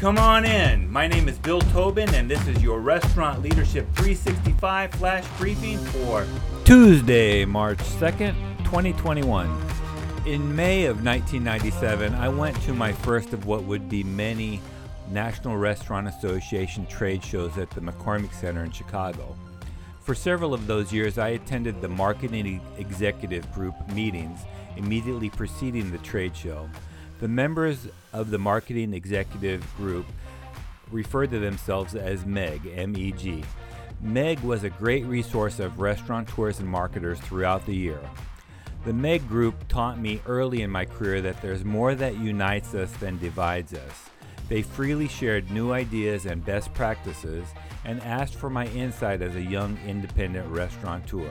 Come on in. My name is Bill Tobin, and this is your Restaurant Leadership 365 flash briefing for Tuesday, March 2nd, 2021. In May of 1997, I went to my first of what would be many National Restaurant Association trade shows at the McCormick Center in Chicago. For several of those years, I attended the marketing executive group meetings immediately preceding the trade show. The members of the marketing executive group referred to themselves as MEG, M E G. MEG was a great resource of restaurateurs and marketers throughout the year. The MEG group taught me early in my career that there's more that unites us than divides us. They freely shared new ideas and best practices and asked for my insight as a young independent restaurateur.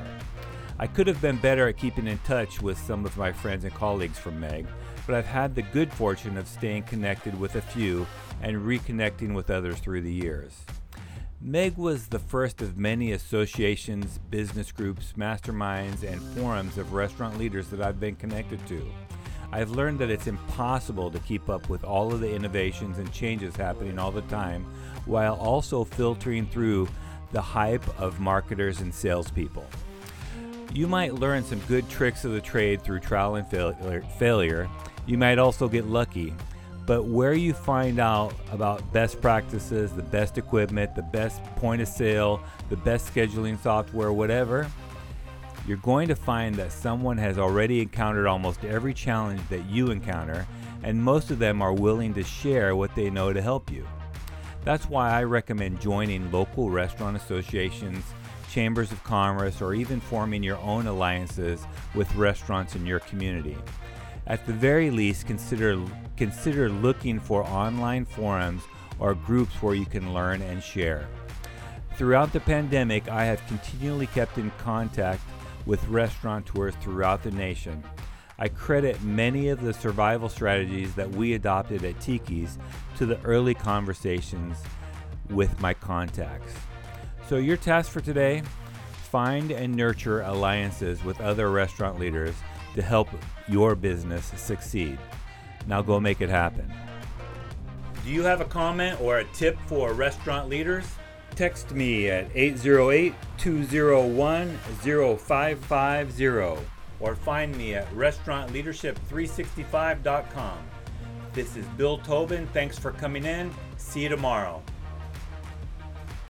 I could have been better at keeping in touch with some of my friends and colleagues from MEG, but I've had the good fortune of staying connected with a few and reconnecting with others through the years. MEG was the first of many associations, business groups, masterminds, and forums of restaurant leaders that I've been connected to. I've learned that it's impossible to keep up with all of the innovations and changes happening all the time while also filtering through the hype of marketers and salespeople. You might learn some good tricks of the trade through trial and er, failure. You might also get lucky. But where you find out about best practices, the best equipment, the best point of sale, the best scheduling software, whatever, you're going to find that someone has already encountered almost every challenge that you encounter, and most of them are willing to share what they know to help you. That's why I recommend joining local restaurant associations chambers of commerce, or even forming your own alliances with restaurants in your community. At the very least, consider, consider looking for online forums or groups where you can learn and share. Throughout the pandemic, I have continually kept in contact with restaurateurs throughout the nation. I credit many of the survival strategies that we adopted at Tiki's to the early conversations with my contacts. So, your task for today find and nurture alliances with other restaurant leaders to help your business succeed. Now, go make it happen. Do you have a comment or a tip for restaurant leaders? Text me at 808 201 0550 or find me at restaurantleadership365.com. This is Bill Tobin. Thanks for coming in. See you tomorrow.